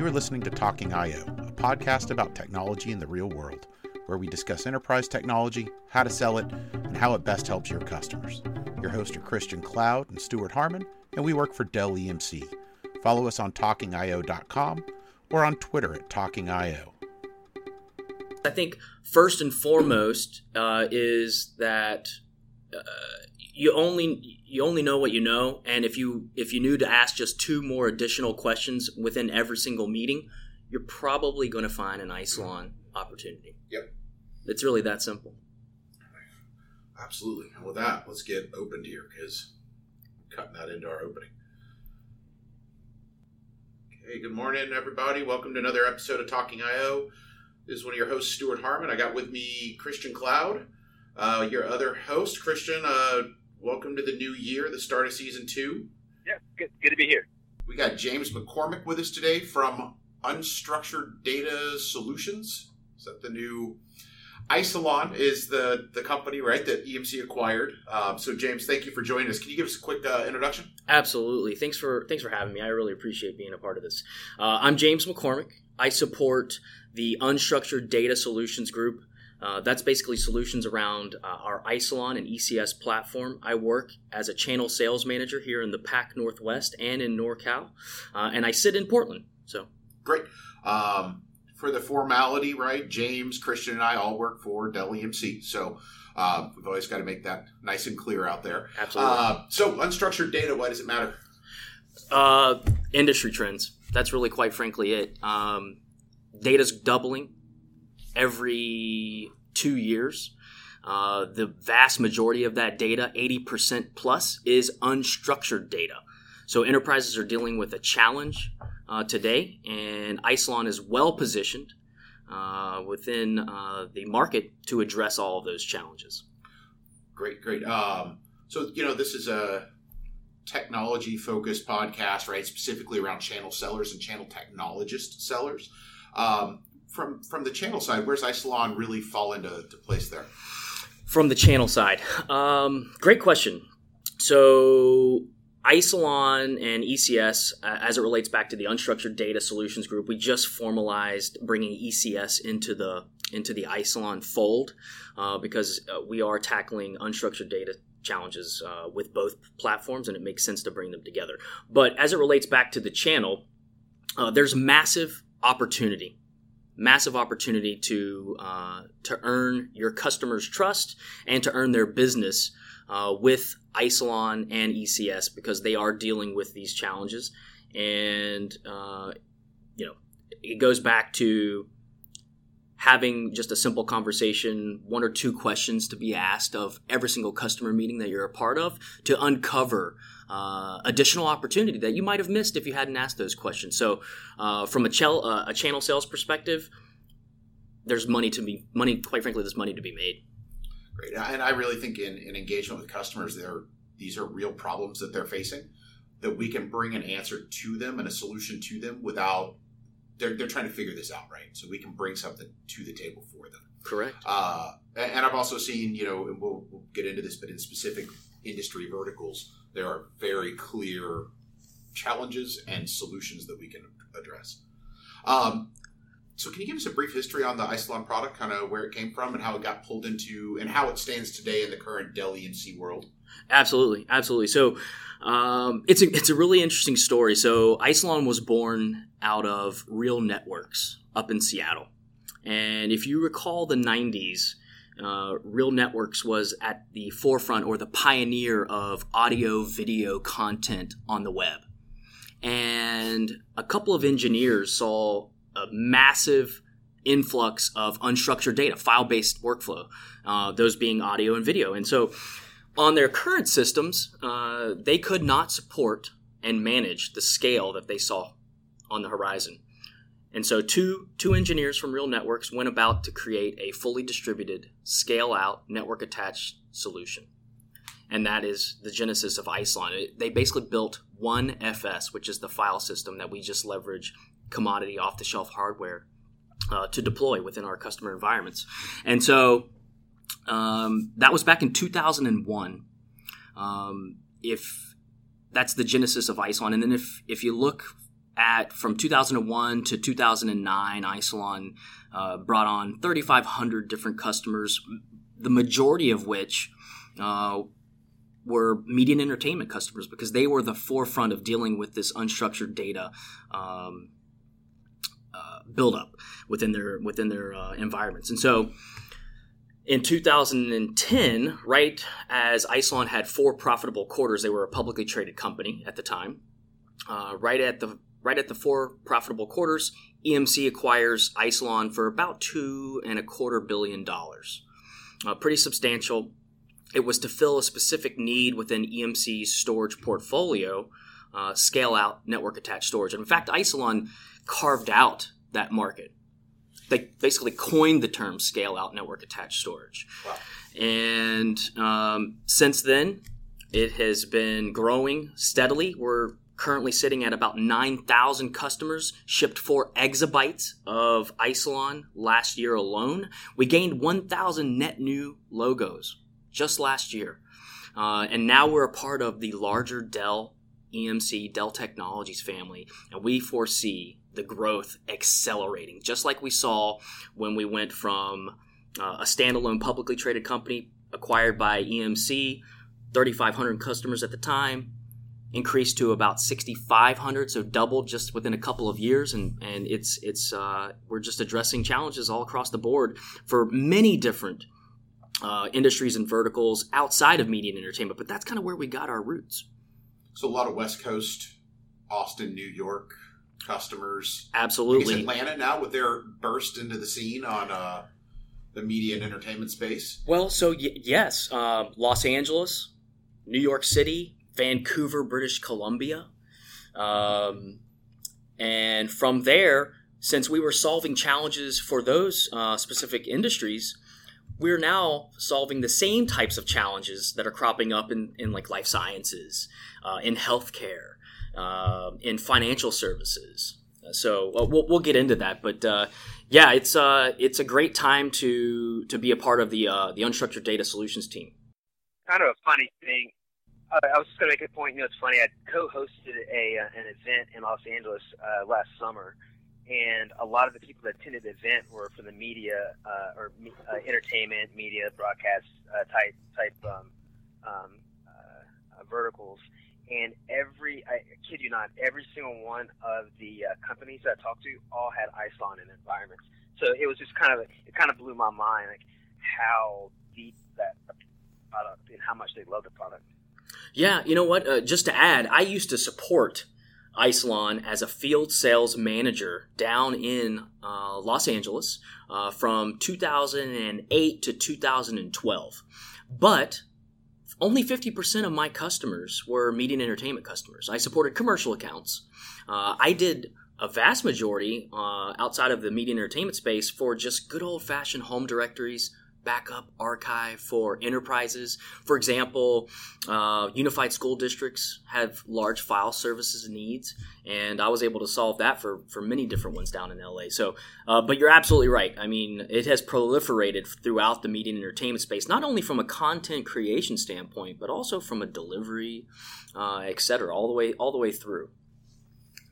You are listening to Talking IO, a podcast about technology in the real world, where we discuss enterprise technology, how to sell it, and how it best helps your customers. Your hosts are Christian Cloud and Stuart Harmon, and we work for Dell EMC. Follow us on talkingio.com or on Twitter at talkingio. I think first and foremost uh, is that uh, you only you only know what you know, and if you if you knew to ask just two more additional questions within every single meeting, you're probably going to find an Isilon opportunity. Yep. It's really that simple. Absolutely. And with that, let's get opened here because cutting that into our opening. Okay, good morning, everybody. Welcome to another episode of Talking IO. This is one of your hosts, Stuart Harmon. I got with me Christian Cloud, uh, your other host. Christian, uh, welcome to the new year, the start of season two. Yeah, good, good to be here. We got James McCormick with us today from Unstructured Data Solutions. Is that the new Isilon is the the company, right, that EMC acquired. Um, so, James, thank you for joining us. Can you give us a quick uh, introduction? Absolutely. Thanks for thanks for having me. I really appreciate being a part of this. Uh, I'm James McCormick. I support the Unstructured Data Solutions Group. Uh, that's basically solutions around uh, our Isilon and ECS platform. I work as a channel sales manager here in the Pac Northwest and in NorCal, uh, and I sit in Portland. So great. Um, for the formality, right? James, Christian, and I all work for Dell EMC, so uh, we've always got to make that nice and clear out there. Absolutely. Uh, so, unstructured data, why does it matter? Uh, industry trends. That's really, quite frankly, it. Um, data's doubling every two years. Uh, the vast majority of that data, 80% plus, is unstructured data. So enterprises are dealing with a challenge uh, today, and Isilon is well positioned uh, within uh, the market to address all of those challenges. Great, great. Um, so, you know, this is a technology focused podcast, right? Specifically around channel sellers and channel technologist sellers. Um, from from the channel side, where's Isilon really fall into place there? From the channel side, um, great question. So Isilon and ECS, uh, as it relates back to the Unstructured Data Solutions Group, we just formalized bringing ECS into the into the Isilon fold uh, because uh, we are tackling unstructured data challenges uh, with both platforms, and it makes sense to bring them together. But as it relates back to the channel, uh, there's massive opportunity massive opportunity to uh, to earn your customers' trust and to earn their business uh, with Isilon and ECS because they are dealing with these challenges. And, uh, you know, it goes back to having just a simple conversation, one or two questions to be asked of every single customer meeting that you're a part of to uncover uh, additional opportunity that you might have missed if you hadn't asked those questions. So, uh, from a, ch- uh, a channel sales perspective, there's money to be money. Quite frankly, there's money to be made. Great, and I really think in, in engagement with customers, there these are real problems that they're facing that we can bring an answer to them and a solution to them without they're, they're trying to figure this out right? So we can bring something to the table for them. Correct. Uh, and i've also seen you know and we'll, we'll get into this but in specific industry verticals there are very clear challenges and solutions that we can address. Um, so, can you give us a brief history on the Isilon product, kind of where it came from and how it got pulled into, and how it stands today in the current Dell and EMC world? Absolutely, absolutely. So, um, it's a it's a really interesting story. So, Isilon was born out of Real Networks up in Seattle, and if you recall the '90s. Uh, Real Networks was at the forefront or the pioneer of audio video content on the web. And a couple of engineers saw a massive influx of unstructured data, file based workflow, uh, those being audio and video. And so on their current systems, uh, they could not support and manage the scale that they saw on the horizon. And so two, two engineers from Real Networks went about to create a fully distributed, scale out, network attached solution. And that is the genesis of Isilon. They basically built OneFS, which is the file system that we just leverage commodity off the shelf hardware uh, to deploy within our customer environments. And so um, that was back in 2001. Um, if that's the genesis of Isilon, and then if if you look at from 2001 to 2009, Isilon uh, brought on 3,500 different customers, the majority of which uh, were media and entertainment customers because they were the forefront of dealing with this unstructured data um, buildup within their within their uh, environments. And so, in 2010, right as Isilon had four profitable quarters, they were a publicly traded company at the time. Uh, right at the right at the four profitable quarters, EMC acquires Isilon for about two and a quarter billion dollars. Uh, pretty substantial. It was to fill a specific need within EMC's storage portfolio, uh, scale out network attached storage. And in fact, Isilon carved out that market. They basically coined the term scale out network attached storage. Wow. And um, since then, it has been growing steadily. We're currently sitting at about 9,000 customers, shipped 4 exabytes of Isilon last year alone. We gained 1,000 net new logos just last year. Uh, and now we're a part of the larger Dell EMC, Dell Technologies family, and we foresee the growth accelerating, just like we saw when we went from uh, a standalone publicly traded company acquired by EMC, 3,500 customers at the time, increased to about 6,500, so doubled just within a couple of years, and and it's it's uh, we're just addressing challenges all across the board for many different uh, industries and verticals outside of media and entertainment. But that's kind of where we got our roots. So a lot of West Coast, Austin, New York customers. Absolutely. Atlanta now with their burst into the scene on uh, the media and entertainment space. Well, so y- yes, uh, Los Angeles, New York City, Vancouver, British Columbia, um, and from there, since we were solving challenges for those uh, specific industries, we're now solving the same types of challenges that are cropping up in, in like life sciences, uh, in healthcare, uh, in financial services. So uh, we'll, we'll get into that, but uh, yeah, it's uh, it's a great time to to be a part of the uh, the unstructured data solutions team. Kind of a funny thing. Uh, I was just going to make a point. You know, it's funny. I co-hosted a uh, an event in Los Angeles uh, last summer, and a lot of the people that attended the event were from the media uh, or uh, entertainment, media, broadcast uh, type type um, um, uh, uh, verticals. And every, I kid you not, every single one of the uh, companies that I talked to all had Isilon in environments. So it was just kind of, it kind of blew my mind, like how deep that product and how much they love the product. Yeah, you know what? Uh, just to add, I used to support Isilon as a field sales manager down in uh, Los Angeles uh, from 2008 to 2012. But only 50% of my customers were media and entertainment customers. I supported commercial accounts. Uh, I did a vast majority uh, outside of the media and entertainment space for just good old fashioned home directories, backup archive for enterprises. For example, uh, unified school districts have large file services needs, and I was able to solve that for, for many different ones down in LA. So, uh, but you're absolutely right. I mean, it has proliferated throughout the media and entertainment space, not only from a content creation standpoint, but also from a delivery, uh, et cetera, all the way all the way through.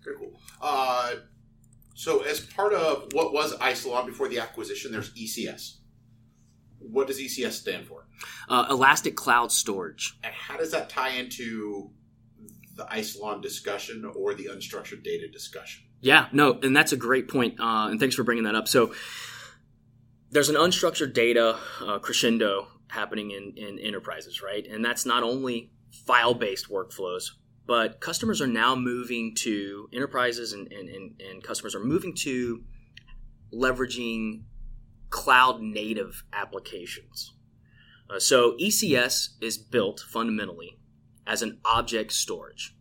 Very cool. Uh, so as part of what was Isilon before the acquisition, there's ECS. What does ECS stand for? Uh, Elastic Cloud Storage. And how does that tie into the Isilon discussion or the unstructured data discussion? Yeah, no, and that's a great point, uh, and thanks for bringing that up. So, there's an unstructured data uh, crescendo happening in, in enterprises, right? And that's not only file based workflows, but customers are now moving to enterprises and, and, and, and customers are moving to leveraging cloud native applications. Uh, so, ECS is built fundamentally as an object storage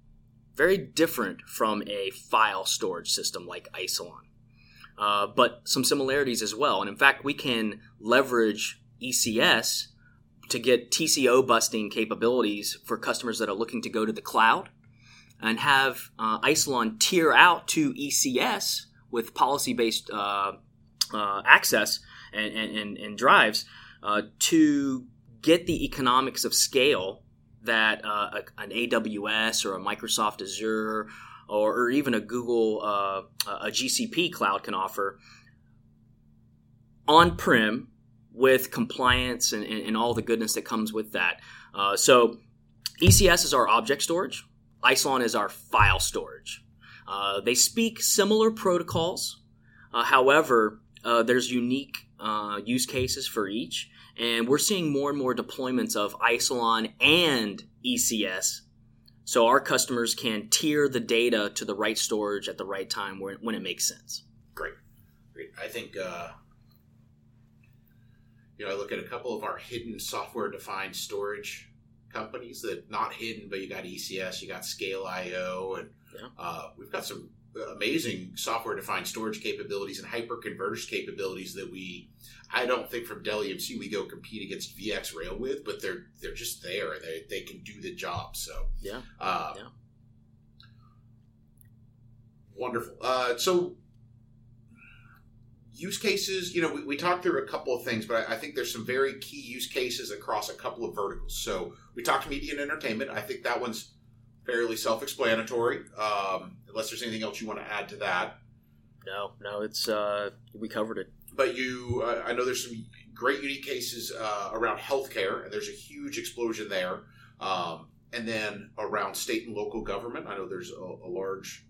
very different from a file storage system like Isilon. Uh, but some similarities as well. And in fact, we can leverage ECS to get TCO busting capabilities for customers that are looking to go to the cloud and have uh, Isilon tier out to ECS with policy based uh, uh, access and, and, and drives uh, to get the economics of scale that uh, an AWS or a Microsoft Azure or, or even a Google, uh, a GCP cloud can offer on prem with compliance and, and, and, all the goodness that comes with that. Uh, so ECS is our object storage. Isilon is our file storage. Uh, they speak similar protocols. Uh, however, uh, there's unique uh, use cases for each, and we're seeing more and more deployments of Isilon and ECS. So our customers can tier the data to the right storage at the right time when, when it makes sense. Great, great. I think uh, you know I look at a couple of our hidden software-defined storage companies that not hidden, but you got ECS, you got Scale.io, and yeah. uh, we've got some amazing software defined storage capabilities and hyper converged capabilities that we I don't think from Dell EMC we go compete against VxRail with, but they're they're just there. They they can do the job. So yeah, uh, yeah. wonderful. Uh, so use cases, you know, we, we talked through a couple of things, but I, I, think there's some very key use cases across a couple of verticals. So we talked media and entertainment. I think that one's fairly self-explanatory. Um, unless there's anything else you want to add to that. No, no, it's uh, we covered it. But you, uh, I know there's some great unique cases uh, around healthcare, and there's a huge explosion there. Um, and then around state and local government, I know there's a, a large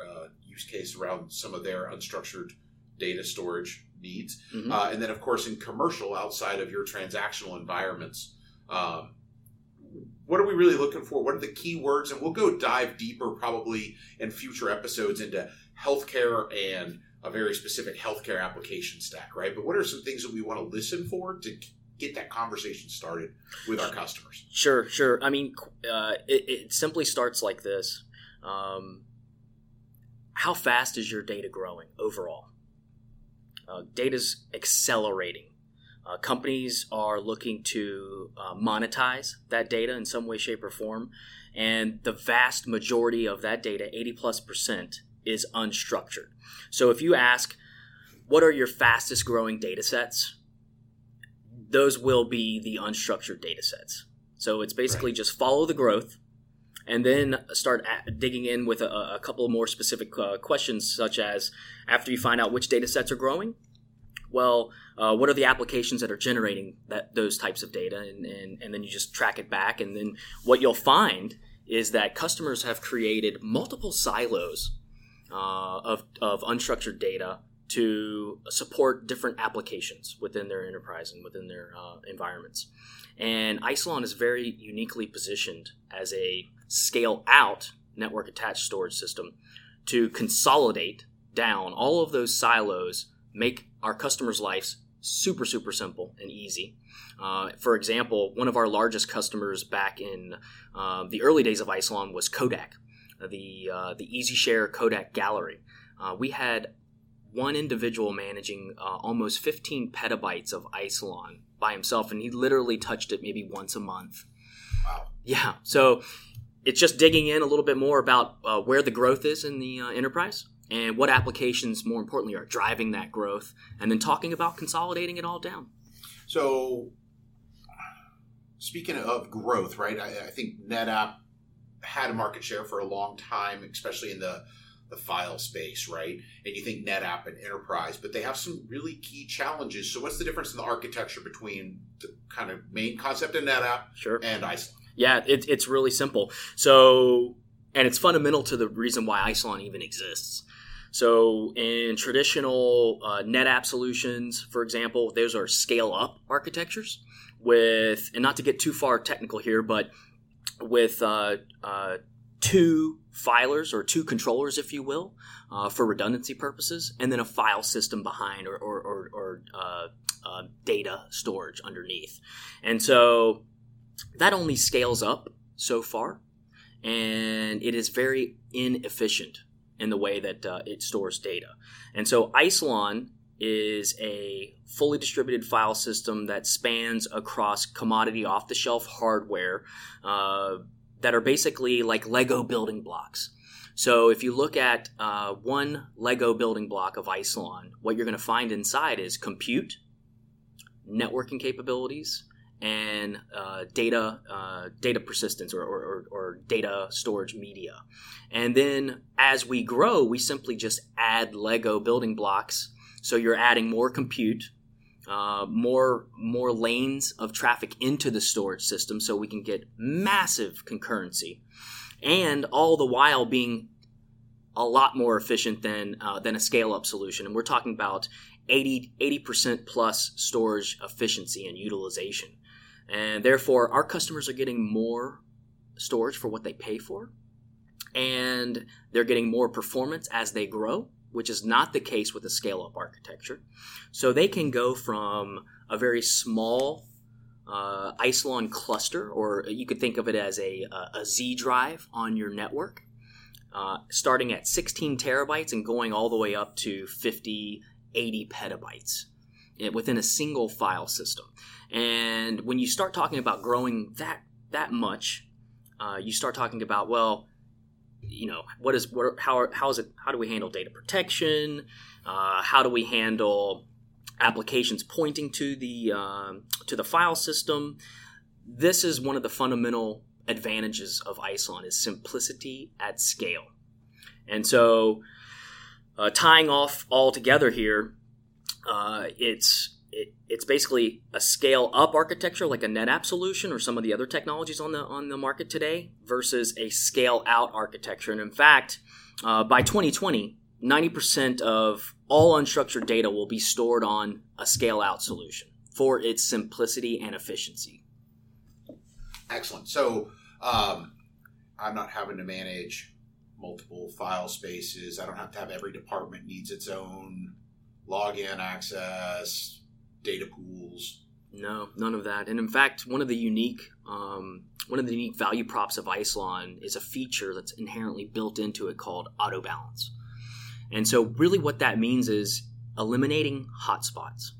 uh, use case around some of their unstructured data storage needs. Mm-hmm. Uh, and then, of course, in commercial, outside of your transactional environments, um, what are we really looking for? What are the key words? And we'll go dive deeper probably in future episodes into healthcare and a very specific healthcare application stack, right? But what are some things that we want to listen for to get that conversation started with our customers? Sure, sure. I mean, uh, it, it, simply starts like this. Um, how fast is your data growing overall? Uh, data's accelerating uh, companies are looking to uh, monetize that data in some way, shape, or form. And the vast majority of that data, 80 plus percent, is unstructured. So if you ask, what are your fastest growing data sets? Those will be the unstructured data sets. So it's basically right. just follow the growth and then start digging in with a, a couple more specific uh, questions, such as after you find out which data sets are growing, well, uh, what are the applications that are generating that those types of data, and, and, and then you just track it back, and then what you'll find is that customers have created multiple silos uh, of, of unstructured data to support different applications within their enterprise and within their uh, environments. And Isilon is very uniquely positioned as a scale out network attached storage system to consolidate down. All of those silos, make our customers' lives super super simple and easy. Uh, for example, one of our largest customers back in uh, the early days of Isilon was Kodak, the uh, the EasyShare Kodak Gallery. Uh, we had one individual managing uh, almost 15 petabytes of Isilon by himself, and he literally touched it maybe once a month. Wow. Yeah. So it's just digging in a little bit more about uh, where the growth is in the enterprise and what applications, more importantly, are driving that growth, and then talking about consolidating it all down. So, speaking of growth, right? I, I think NetApp had a market share for a long time, especially in the the file space, right? And you think NetApp and enterprise, but they have some really key challenges. So, what's the difference in the architecture between the kind of main concept of NetApp sure. and Isilon? Yeah, it, it's really simple. So, and it's fundamental to the reason why Isilon even exists. So, in traditional uh, NetApp solutions, for example, those are scale up architectures with, and not to get too far technical here, but with uh, uh, two filers or two controllers, if you will, uh, for redundancy purposes, and then a file system behind or, or, or, or uh, uh, data storage underneath. And so that only scales up so far, and it is very inefficient in the way that uh, it stores data. And so Isilon is a fully distributed file system that spans across commodity off the shelf hardware uh, that are basically like Lego building blocks. So if you look at uh, one Lego building block of Isilon, what you're going to find inside is compute, networking capabilities, and uh, data uh, data persistence or, or, or, data storage media. And then as we grow, we simply just add Lego building blocks. So you're adding more compute, uh, more more lanes of traffic into the storage system, so we can get massive concurrency, and all the while being a lot more efficient than uh, than a scale up solution. And we're talking about 80 percent plus storage efficiency and utilization. And therefore, our customers are getting more storage for what they pay for, and they're getting more performance as they grow, which is not the case with a scale up architecture. So they can go from a very small uh, Isilon cluster, or you could think of it as a, a Z drive on your network, uh, starting at 16 terabytes and going all the way up to 50, 80 petabytes within a single file system. And when you start talking about growing that that much, uh, you start talking about well, you know, what is what how how is it how do we handle data protection? Uh, how do we handle applications pointing to the um, to the file system? This is one of the fundamental advantages of Isilon is simplicity at scale. And so, uh, tying off all together here, uh, it's it, it's basically a scale up architecture like a NetApp solution or some of the other technologies on the on the market today versus a scale out architecture. And in fact, uh, by 2020, 90% of all unstructured data will be stored on a scale out solution for its simplicity and efficiency. Excellent. So um, I'm not having to manage multiple file spaces. I don't have to have every department needs its own login access, data pools. No, none of that. And in fact, one of the unique um, one of the unique value props of Isilon is a feature that's inherently built into it called AutoBalance. And so, really, what that means is eliminating hotspots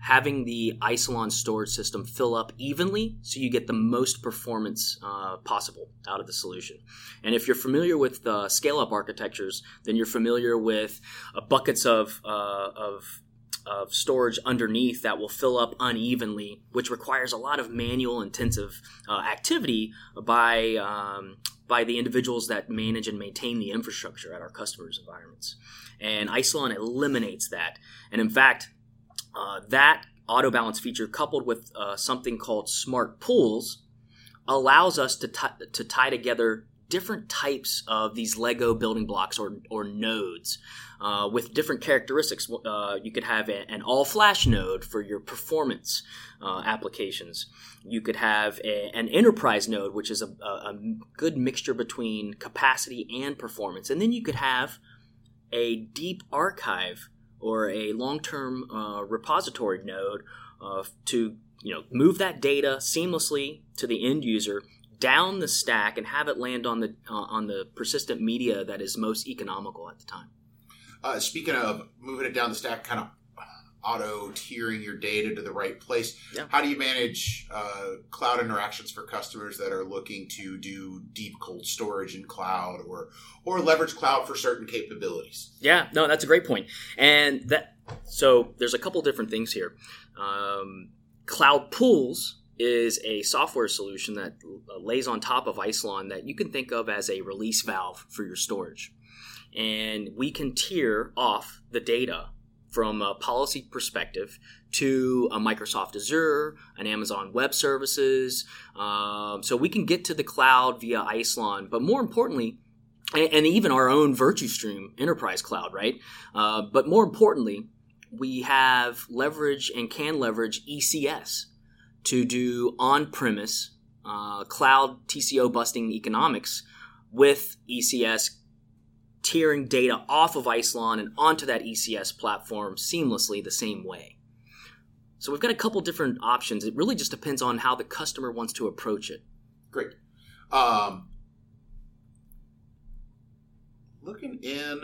having the Isilon storage system fill up evenly so you get the most performance uh, possible out of the solution. And if you're familiar with the scale up architectures, then you're familiar with uh, buckets of, uh, of of storage underneath that will fill up unevenly, which requires a lot of manual intensive uh, activity by um, by the individuals that manage and maintain the infrastructure at our customers' environments. And Isilon eliminates that. And in fact, uh, that AutoBalance feature, coupled with uh, something called SmartPools, allows us to, t- to tie together different types of these Lego building blocks or, or nodes uh, with different characteristics. Uh, you could have a, an all flash node for your performance uh, applications. You could have a, an enterprise node, which is a, a, good mixture between capacity and performance. And then you could have a deep archive or a long-term uh, repository node uh, to you know move that data seamlessly to the end user down the stack and have it land on the uh, on the persistent media that is most economical at the time. Uh, speaking of moving it down the stack, kind of auto tiering your data to the right place. Yeah. How do you manage uh, cloud interactions for customers that are looking to do deep cold storage in cloud or or leverage cloud for certain capabilities? Yeah, no, that's a great point. And that so there's a couple different things here. Um, CloudPools is a software solution that lays on top of Isilon that you can think of as a release valve for your storage. And we can tier off the data from a policy perspective to a Microsoft Azure, an Amazon Web Services. Um, so we can get to the cloud via Isilon, but more importantly, and, and even our own VirtuStream Enterprise Cloud, right? Uh, but more importantly, we have leverage and can leverage ECS to do on-premise uh, cloud TCO busting economics with ECS tiering data off of Isilon and onto that ECS platform seamlessly the same way. So we've got a couple different options. It really just depends on how the customer wants to approach it. Great. Um, looking in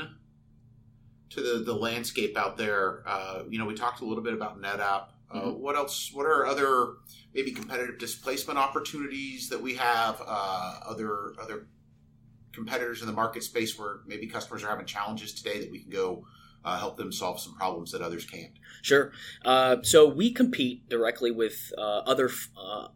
to the, the landscape out there, uh, you know, we talked a little bit about NetApp. Uh, mm-hmm. What else? What are other maybe competitive displacement opportunities that we have? Uh, other other competitors in the market space where maybe customers are having challenges today that we can go uh, help them solve some problems that others can't. Sure. Uh, so we compete directly with uh, other, uh,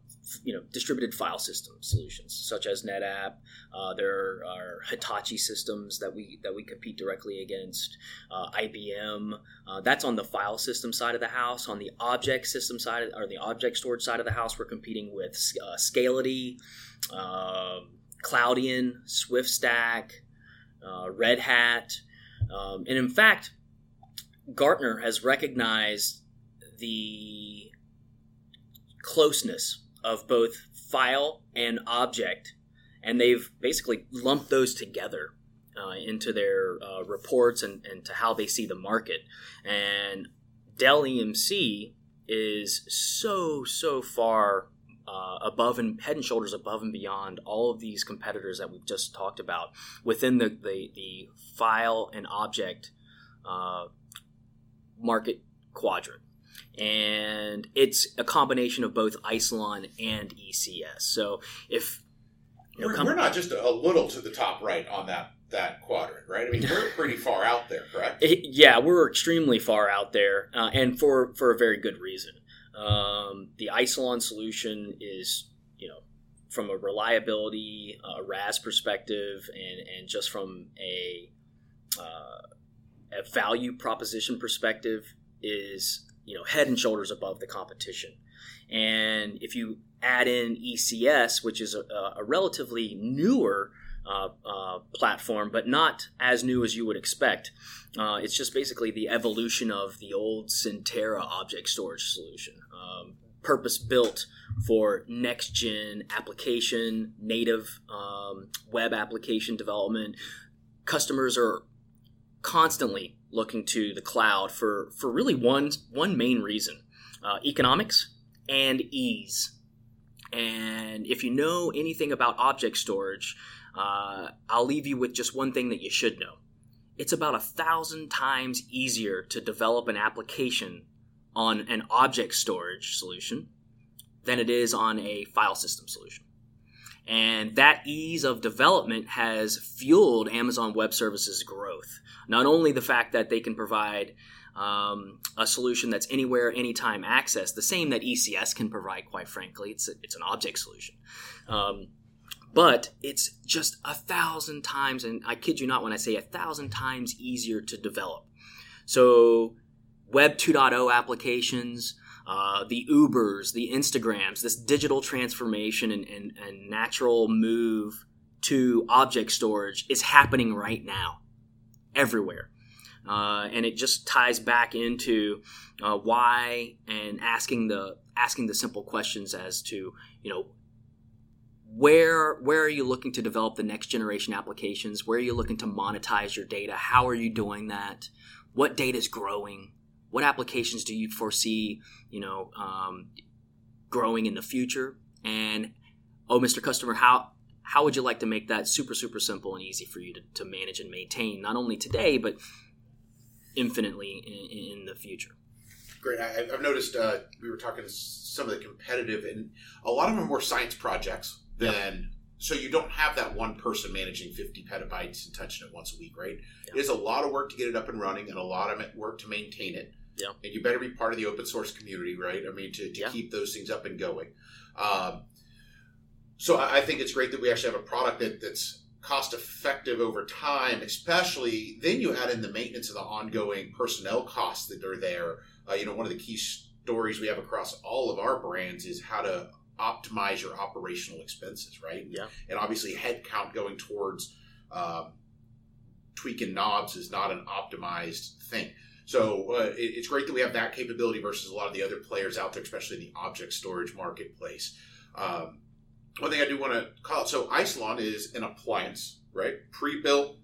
you know, distributed file system solutions such as NetApp. Uh, there are Hitachi systems that we that we compete directly against. Uh, IBM. that's on the file system side of the house. On the object system side or the object storage side of the house, we're competing with Scality, um, Cloudian, SwiftStack, Red Hat. Um, and in fact, Gartner has recognized the closeness of both file and object, and they've basically lumped those together uh, into their uh, reports and, and to how they see the market. And Dell EMC is so, so far uh, above and head and shoulders above and beyond all of these competitors that we've just talked about within the, the, the file and object uh, market quadrant. And it's a combination of both Isilon and ECS. So if you know, we're, we're, not just a little to the top right on that that quadrant, right? I mean, we're pretty far out there, correct? yeah, we're extremely far out there, uh, and for for a very good reason. Um, the Isilon solution is, you know, from a reliability, uh, RAS perspective, and and just from a uh, a value proposition perspective is you know head and shoulders above the competition. And if you add in ECS, which is a, a relatively newer platform, but not as new as you would expect. Uh, it's just basically the evolution of the old Centera object storage solution, um, purpose built for next gen application, native um, web application development. Customers are constantly looking to the cloud for, for really one, one main reason uh, economics and ease. And if you know anything about object storage, uh, I'll leave you with just one thing that you should know. It's about a thousand times easier to develop an application on an object storage solution than it is on a file system solution. And that ease of development has fueled Amazon Web Services' growth. Not only the fact that they can provide um, a solution that's anywhere, anytime access, the same that ECS can provide, quite frankly. It's, a, it's an object solution. Um, but it's just a thousand times, and I kid you not when I say a thousand times easier to develop. So, Web 2.0 applications, uh, the Ubers, the Instagrams, this digital transformation and, and, and natural move to object storage is happening right now, everywhere. Uh, and it just ties back into uh, why and asking the asking the simple questions as to you know where where are you looking to develop the next generation applications where are you looking to monetize your data how are you doing that what data is growing what applications do you foresee, you know, um, growing in the future? And oh, Mr. Customer, how how would you like to make that super super simple and easy for you to, to manage and maintain not only today but infinitely in, in the future? Great. I, have noticed uh, we were talking some of the competitive, and a lot of them were science projects. Then, so you don't have that one person managing 50 petabytes and touching it once a week, right? Yep. It is a lot of work to get it up and running, and a lot of work to maintain it. Yeah. And you better be part of the open source community, right? I mean, to, to yeah. keep those things up and going. Um, so I think it's great that we actually have a product that, that's cost effective over time, especially then you add in the maintenance of the ongoing personnel costs that are there. Uh, you know, one of the key stories we have across all of our brands is how to optimize your operational expenses, right? Yeah. And obviously, headcount going towards um, tweaking knobs is not an optimized thing. So uh, it, it's great that we have that capability versus a lot of the other players out there, especially in the object storage marketplace. Um, one thing I do want to call out so Isilon is an appliance, right? Pre built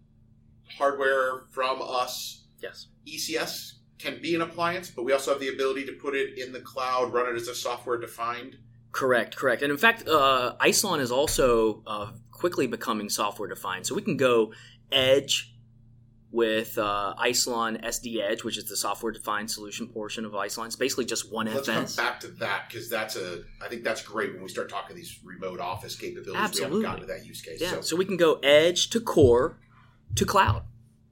hardware from us. Yes. ECS can be an appliance, but we also have the ability to put it in the cloud, run it as a software defined. Correct, correct. And in fact, uh, Isilon is also uh, quickly becoming software defined. So we can go edge with uh, Isilon SD Edge, which is the software defined solution portion of Isilon. It's basically just one Let's FS. come back to that because that's a. I think that's great when we start talking these remote office capabilities. Absolutely. We haven't gotten to that use case. Yeah. So. so we can go edge to core to cloud.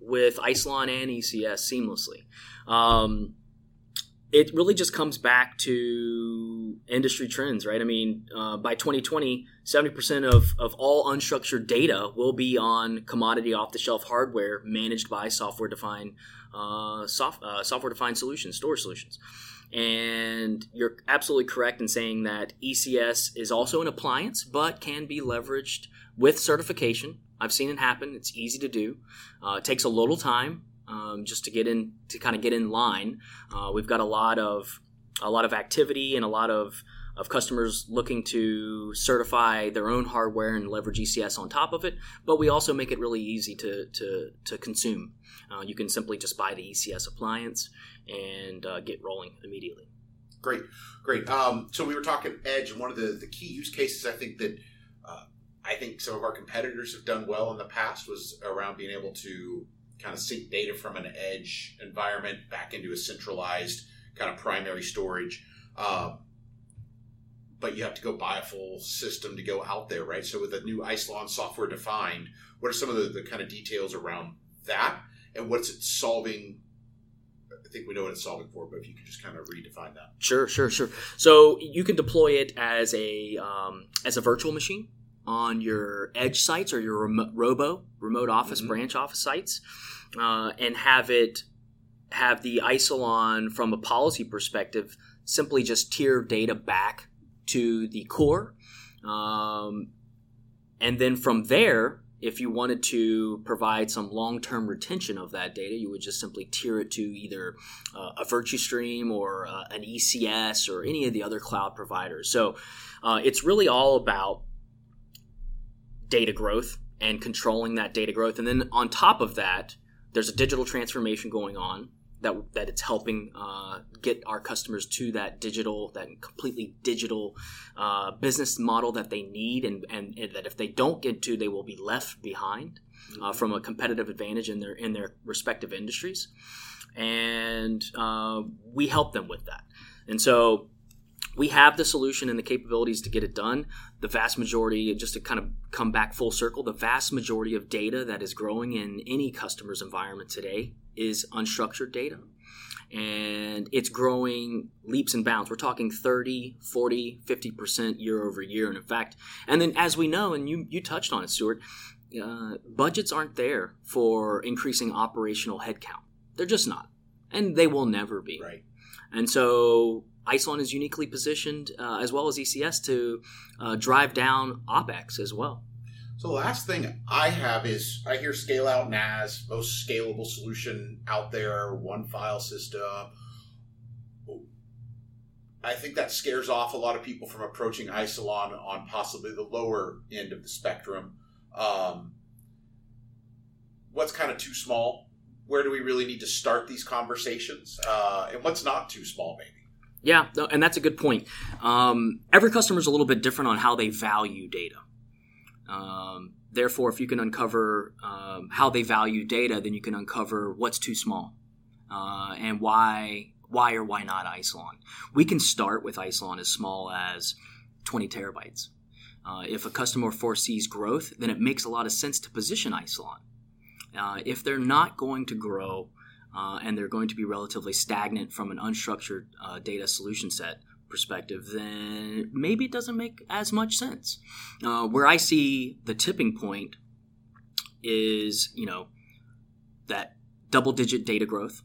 with Isilon and ECS seamlessly. Um, it really just comes back to industry trends, right? I mean, uh, by 2020, 70% of, of all unstructured data will be on commodity off the shelf hardware managed by software defined uh, soft, uh, software defined solutions, storage solutions. And you're absolutely correct in saying that ECS is also an appliance, but can be leveraged with certification. I've seen it happen. It's easy to do. Uh, it takes a little time um, just to get in to kind of get in line. Uh, we've got a lot of a lot of activity and a lot of of customers looking to certify their own hardware and leverage ECS on top of it. But we also make it really easy to to, to consume. Uh, you can simply just buy the ECS appliance and uh, get rolling immediately. Great, great. Um, so we were talking edge, and one of the, the key use cases I think that uh, I think some of our competitors have done well in the past was around being able to kind of sync data from an edge environment back into a centralized kind of primary storage. Um, but you have to go buy a full system to go out there, right? So with the new Isilon software defined, what are some of the, the kind of details around that, and what's it solving? I think we know what it's solving for, but if you could just kind of redefine that. Sure, sure, sure. So you can deploy it as a um, as a virtual machine on your edge sites or your remote, robo remote office mm-hmm. branch office sites uh, and have it have the isilon from a policy perspective simply just tier data back to the core um, and then from there if you wanted to provide some long-term retention of that data, you would just simply tier it to either uh, a VirtuStream or uh, an ECS or any of the other cloud providers. So uh, it's really all about data growth and controlling that data growth. And then on top of that, there's a digital transformation going on that that it's helping uh, get our customers to that digital, that completely digital uh, business model that they need, and, and, and, that if they don't get to, they will be left behind uh, from a competitive advantage in their in their respective industries, and uh, we help them with that. And so we have the solution and the capabilities to get it done. The vast majority, just to kind of come back full circle, the vast majority of data that is growing in any customer's environment today is unstructured data. And it's growing leaps and bounds. We're talking 30, 40, 50% year over year. And in fact, and then as we know, and you, you touched on it, Stuart, uh, budgets aren't there for increasing operational headcount. They're just not. And they will never be. Right. And so Isilon is uniquely positioned, uh, as well as ECS, to uh, drive down OPEX as well. So the last thing I have is I hear scale out NAS, most scalable solution out there, one file system. I think that scares off a lot of people from approaching Isilon on possibly the lower end of the spectrum. Um, what's kind of too small? Where do we really need to start these conversations? Uh, and what's not too small, maybe? Yeah, and that's a good point. Um, every customer is a little bit different on how they value data. Um, therefore, if you can uncover um, how they value data, then you can uncover what's too small uh, and why why or why not Isilon. We can start with Isilon as small as 20 terabytes. Uh, if a customer foresees growth, then it makes a lot of sense to position Isilon. Uh, if they're not going to grow uh, and they're going to be relatively stagnant from an unstructured uh, data solution set perspective, then maybe it doesn't make as much sense. Uh, where I see the tipping point is, you know, that double digit data growth,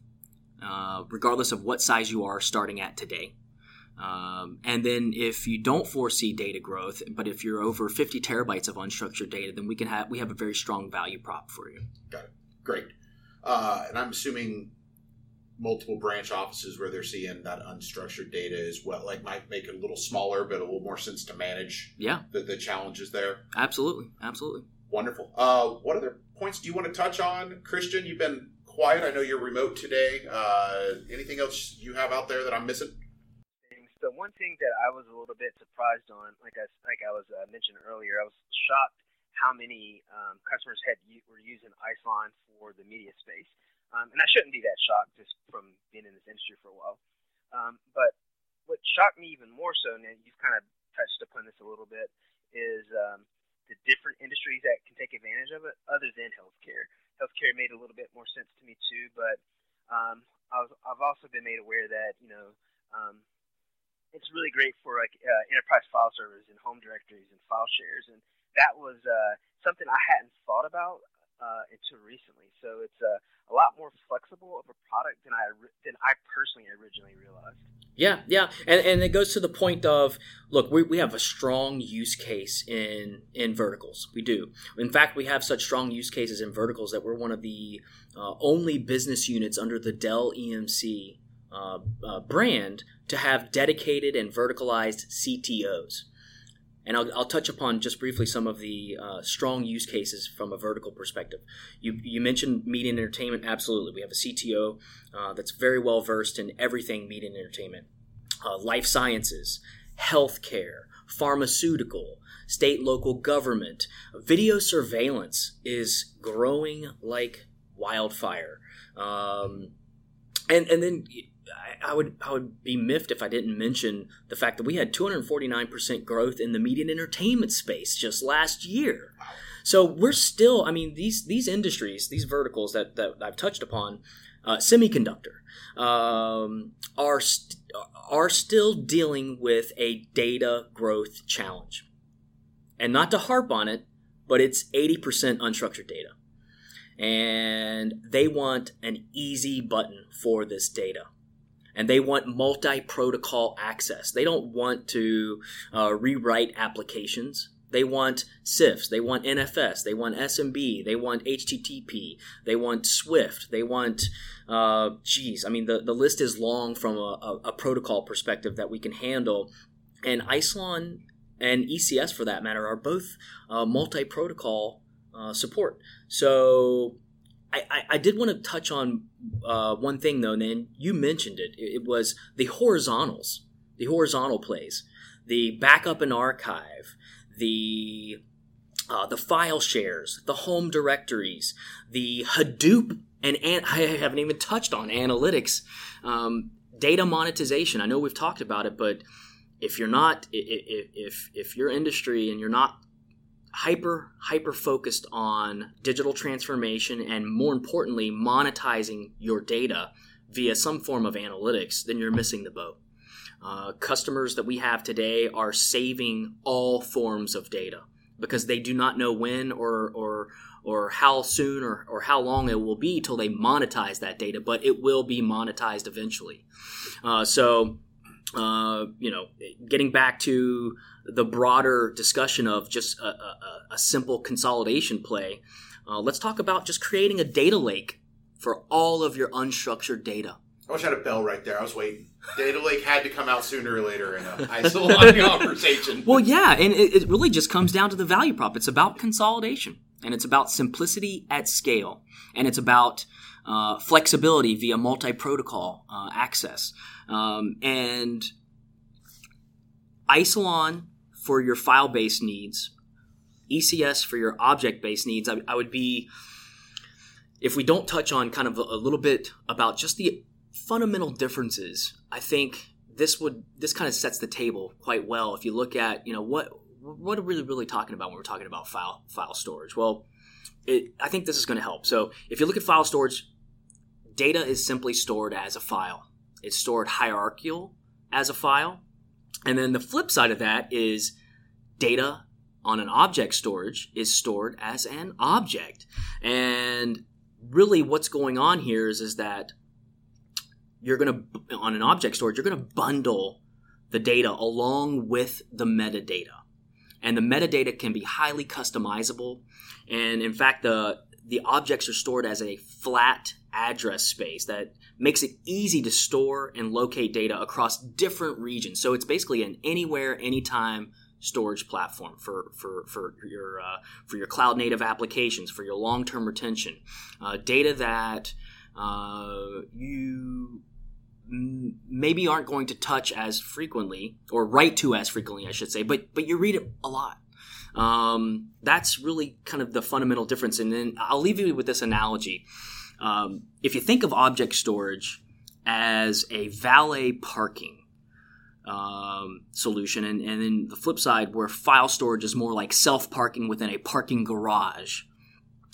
uh, regardless of what size you are starting at today. Um, and then if you don't foresee data growth, but if you're over 50 terabytes of unstructured data, then we can have we have a very strong value prop for you. Got it. Great. Uh, and I'm assuming multiple branch offices where they're seeing that unstructured data as well like might make it a little smaller but a little more sense to manage yeah. the, the challenges there. Absolutely. Absolutely. Wonderful. Uh, what other points do you want to touch on? Christian you've been quiet. I know you're remote today. Uh, anything else you have out there that i'm missing? The one thing that i was a little bit surprised on like i like i was uh, mentioned earlier i was shocked how many um, customers had were using Isilon for the media space. Um, and I shouldn't be that shocked just from being in this industry for a while. Um, but what shocked me even more so, and you've kind of touched upon this a little bit, is um, the different industries that can take advantage of it other than healthcare. healthcare made a little bit more sense to me too. But um, I've, I've also been made aware that you know um, it's really great for like uh, enterprise file servers and home directories and file shares, and that was uh, something I hadn't thought about uh, until recently. So it's a, a lot more flexible of a product than I than I personally originally realized. Yeah, yeah, and and it goes to the point of look, we, we have a strong use case in in verticals. We do. In fact, we have such strong use cases in verticals that we're one of the uh, only business units under the Dell EMC uh, uh, brand to have dedicated and verticalized CTOs. And I'll, I'll, touch upon just briefly some of the uh, strong use cases from a vertical perspective. You, you mentioned media and entertainment. Absolutely. We have a CTO uh, that's very well versed in everything media and entertainment uh, life sciences, healthcare, pharmaceutical, state local government. Video surveillance is growing like wildfire. Um, and, and then I, would I would be miffed if I didn't mention the fact that we had 249% growth in the media and entertainment space just last year. So we're still, I mean, these these industries, these verticals that, that I've touched upon, uh, semiconductor, um, are st- are still dealing with a data growth challenge. And not to harp on it, but it's 80% unstructured data. And they want an easy button for this data and they want multi protocol access. They don't want to uh, rewrite applications. They want CIFS, they want NFS, they want SMB, they want HTTP, they want Swift, they want, uh, geez, I mean, the, the list is long from a, a, a protocol perspective that we can handle. And Isilon and ECS, for that matter, are both uh, multi protocol uh, support. So I, I, did want to touch on uh, one thing though, Nan. You mentioned it. It was the horizontals, the horizontal plays, the backup and archive, the uh, the file shares, the home directories, the Hadoop, and, and I haven't even touched on analytics, um, data monetization. I know we've talked about it, but if you're not, if, if if your industry and you're not hyper hyper focused on digital transformation and more importantly monetizing your data via some form of analytics then you're missing the boat. Uh, customers that we have today are saving all forms of data because they do not know when or or or how soon or, or how long it will be till they monetize that data but it will be monetized eventually. Uh, so uh, you know, getting back to the broader discussion of just a, a, a simple consolidation play, uh, let's talk about just creating a data lake for all of your unstructured data. I wish I had a bell right there. I was waiting. Data Lake had to come out sooner or later in a Isilon conversation. Well, yeah, and it, it really just comes down to the value prop. It's about consolidation, and it's about simplicity at scale, and it's about uh, flexibility via multi-protocol uh, access. Um, and Isilon for your file based needs, ECS for your object based needs. I, I, would be, if we don't touch on kind of a, a little bit about just the fundamental differences, I think this would this kind of sets the table quite well. If you look at you know what what are we really really talking about when we're talking about file file storage? Well, it, I think this is going to help. So if you look at file storage, data is simply stored as a file. It's stored hierarchical as a file. And then the flip side of that is data on an object storage is stored as an object. And really what's going on here is, is that you're going to, on an object storage, you're going to bundle the data along with the metadata. And the metadata can be highly customizable. And in fact, the, the objects are stored as a flat address space that makes it easy to store and locate data across different regions. So it's basically an anywhere, anytime storage platform for for for your uh, for your cloud native applications, for your long term retention, uh, data that uh, you maybe aren't going to touch as frequently or write to as frequently, I should say, but but you read it a lot. Um, that's really kind of the fundamental difference. And then I'll leave you with this analogy. Um, if you think of object storage as a valet parking um, solution, and, and then the flip side, where file storage is more like self parking within a parking garage,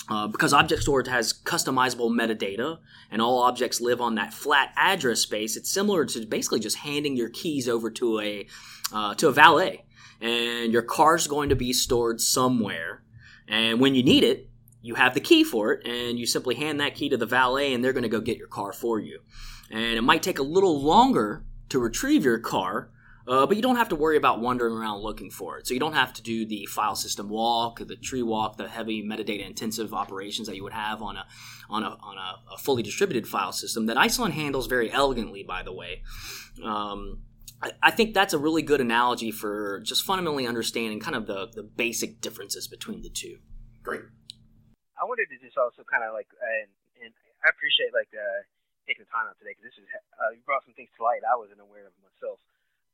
uh, because object storage has customizable metadata and all objects live on that flat address space, it's similar to basically just handing your keys over to a uh, to a valet, and your car's going to be stored somewhere. And when you need it, you have the key for it, and you simply hand that key to the valet, and they're going to go get your car for you. And it might take a little longer to retrieve your car, uh, but you don't have to worry about wandering around looking for it. So you don't have to do the file system walk, the tree walk, the heavy metadata intensive operations that you would have on a on a on a, a fully distributed file system that Isilon handles very elegantly, by the way. Um, I, I think that's a really good analogy for just fundamentally understanding kind of the, the basic differences between the two. Great. I wanted to just also kind of like, and, and I appreciate like uh, taking the time out today because this is uh, you brought some things to light I wasn't aware of myself.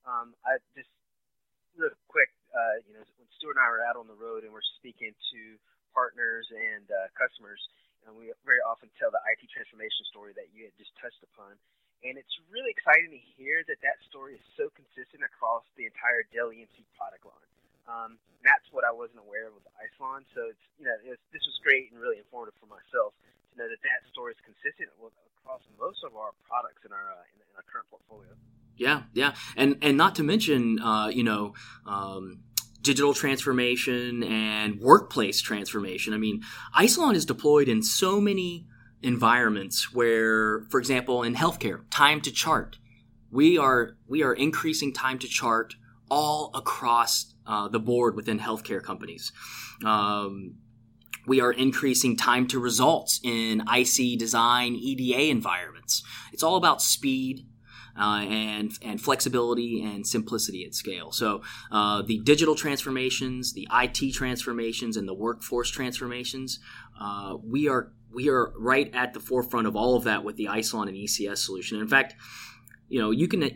Um, I just real quick, uh, you know, when Stuart and I were out on the road and we're speaking to partners and uh, customers, and we very often tell the IT transformation story that you had just touched upon. And it's really exciting to hear that that story is so consistent across the entire Dell EMC product line. Um, and that's what I wasn't aware of with Isilon. So it's you know it was, this was great and really informative for myself to know that that story is consistent with, across most of our products in our uh, in, in our current portfolio. Yeah, yeah, and and not to mention, uh, you know. Um, digital transformation and workplace transformation. I mean, Isilon is deployed in so many environments where, for example, in healthcare, time to chart. We are we are increasing time to chart all across uh, the board within healthcare companies. Um, we are increasing time to results in IC design EDA environments. It's all about speed uh, and and flexibility and simplicity at scale. So uh, the digital transformations, the IT transformations, and the workforce transformations, uh, we are we are right at the forefront of all of that with the Isilon and ECS solution. in fact, you know you can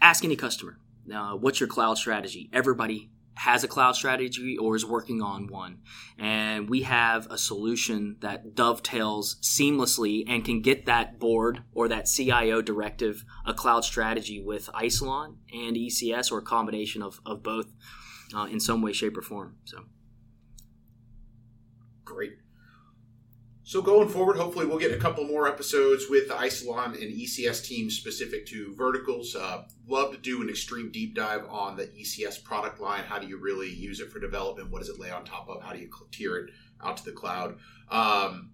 ask any customer, uh, what's your cloud strategy? Everybody has a cloud strategy or is working on one. And we have a solution that dovetails seamlessly and can get that board or that CIO directive a cloud strategy with Isilon and ECS or a combination of, of both uh, in some way, shape, or form. So great. So going forward, hopefully we'll get a couple more episodes with the Isilon and ECS teams specific to verticals. Uh, love to do an extreme deep dive on the ECS product line. How do you really use it for development? What does it lay on top of? How do you tier it out to the cloud? Um,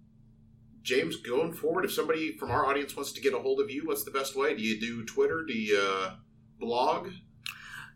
James, going forward, if somebody from our audience wants to get a hold of you, what's the best way? Do you do Twitter? Do you uh, blog?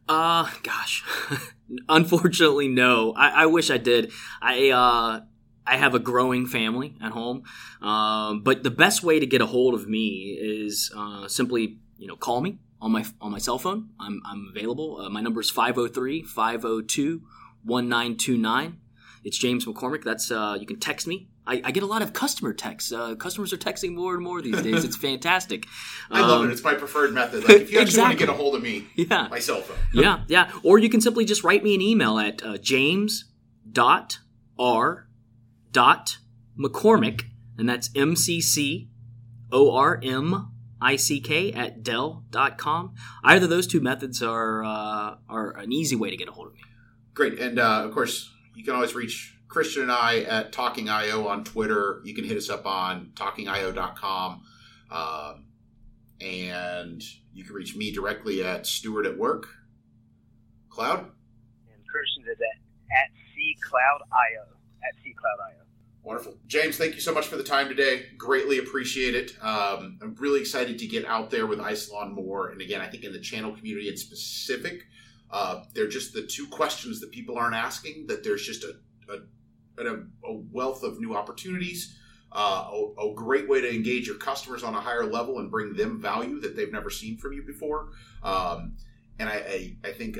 Uh, gosh, unfortunately, no. I, I wish I did. I uh, I have a growing family at home, um, but the best way to get a hold of me is uh, simply you know call me on my on my cell phone. I'm I'm available. Uh, my number is 503-502-1929. It's James McCormick. That's uh, you can text me. I, I, get a lot of customer texts. Uh, customers are texting more and more these days. It's fantastic. I love it. Um, it's my preferred method. Like if you actually exactly. want to get a hold of me, yeah, my cell phone. yeah, yeah. Or you can simply just write me an email at uh, james dot McCormick, and that's M C C O R M I C K at Dell.com. Either of those two methods are uh, are an easy way to get a hold of me. Great. And uh, of course, you can always reach Christian and I at Talking IO on Twitter. You can hit us up on talkingio.com. Um, and you can reach me directly at Stuart at Work. Cloud? And Christian is at, at CCloudIO. At CCloudIO. Wonderful. James, thank you so much for the time today. Greatly appreciate it. Um, I'm really excited to get out there with Isilon more. And again, I think in the channel community in specific, uh, they're just the two questions that people aren't asking, that there's just a, a, a, a wealth of new opportunities, uh, a, a, great way to engage your customers on a higher level and bring them value that they've never seen from you before. Um, and I, I, I think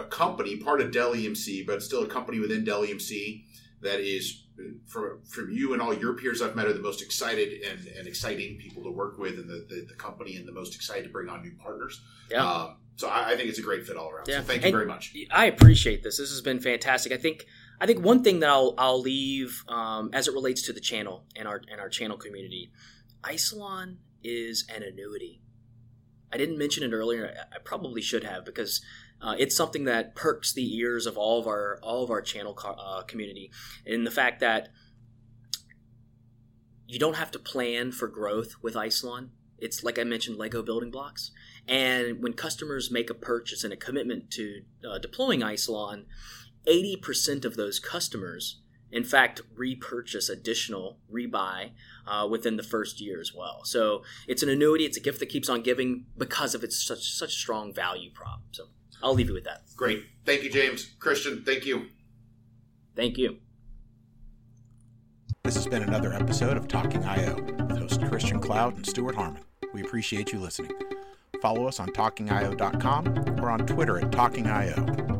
a, company, part of Dell EMC, but still a company within Dell EMC that is from from you and all your peers I've met are the most excited and, and exciting people to work with, and the, the, the, company and the most excited to bring on new partners. Yeah. Um, so I, I, think it's a great fit all around. Yeah. So thank you and very much. I appreciate this. This has been fantastic. I think I think one thing that I'll I'll leave um, as it relates to the channel and our and our channel community, Isilon is an annuity. I didn't mention it earlier. I probably should have because uh, it's something that perks the ears of all of our all of our channel co- uh, community, in the fact that you don't have to plan for growth with Isilon. It's like I mentioned, Lego building blocks. And when customers make a purchase and a commitment to uh, deploying Isilon, 80% of those customers, in fact, repurchase additional rebuy uh, within the first year as well. So it's an annuity. It's a gift that keeps on giving because of its such such strong value prop. So I'll leave you with that. Great. Thank you, James. Christian, thank you. Thank you. This has been another episode of Talking IO with host Christian Cloud and Stuart Harmon. We appreciate you listening. Follow us on talkingio.com or on Twitter at talkingio.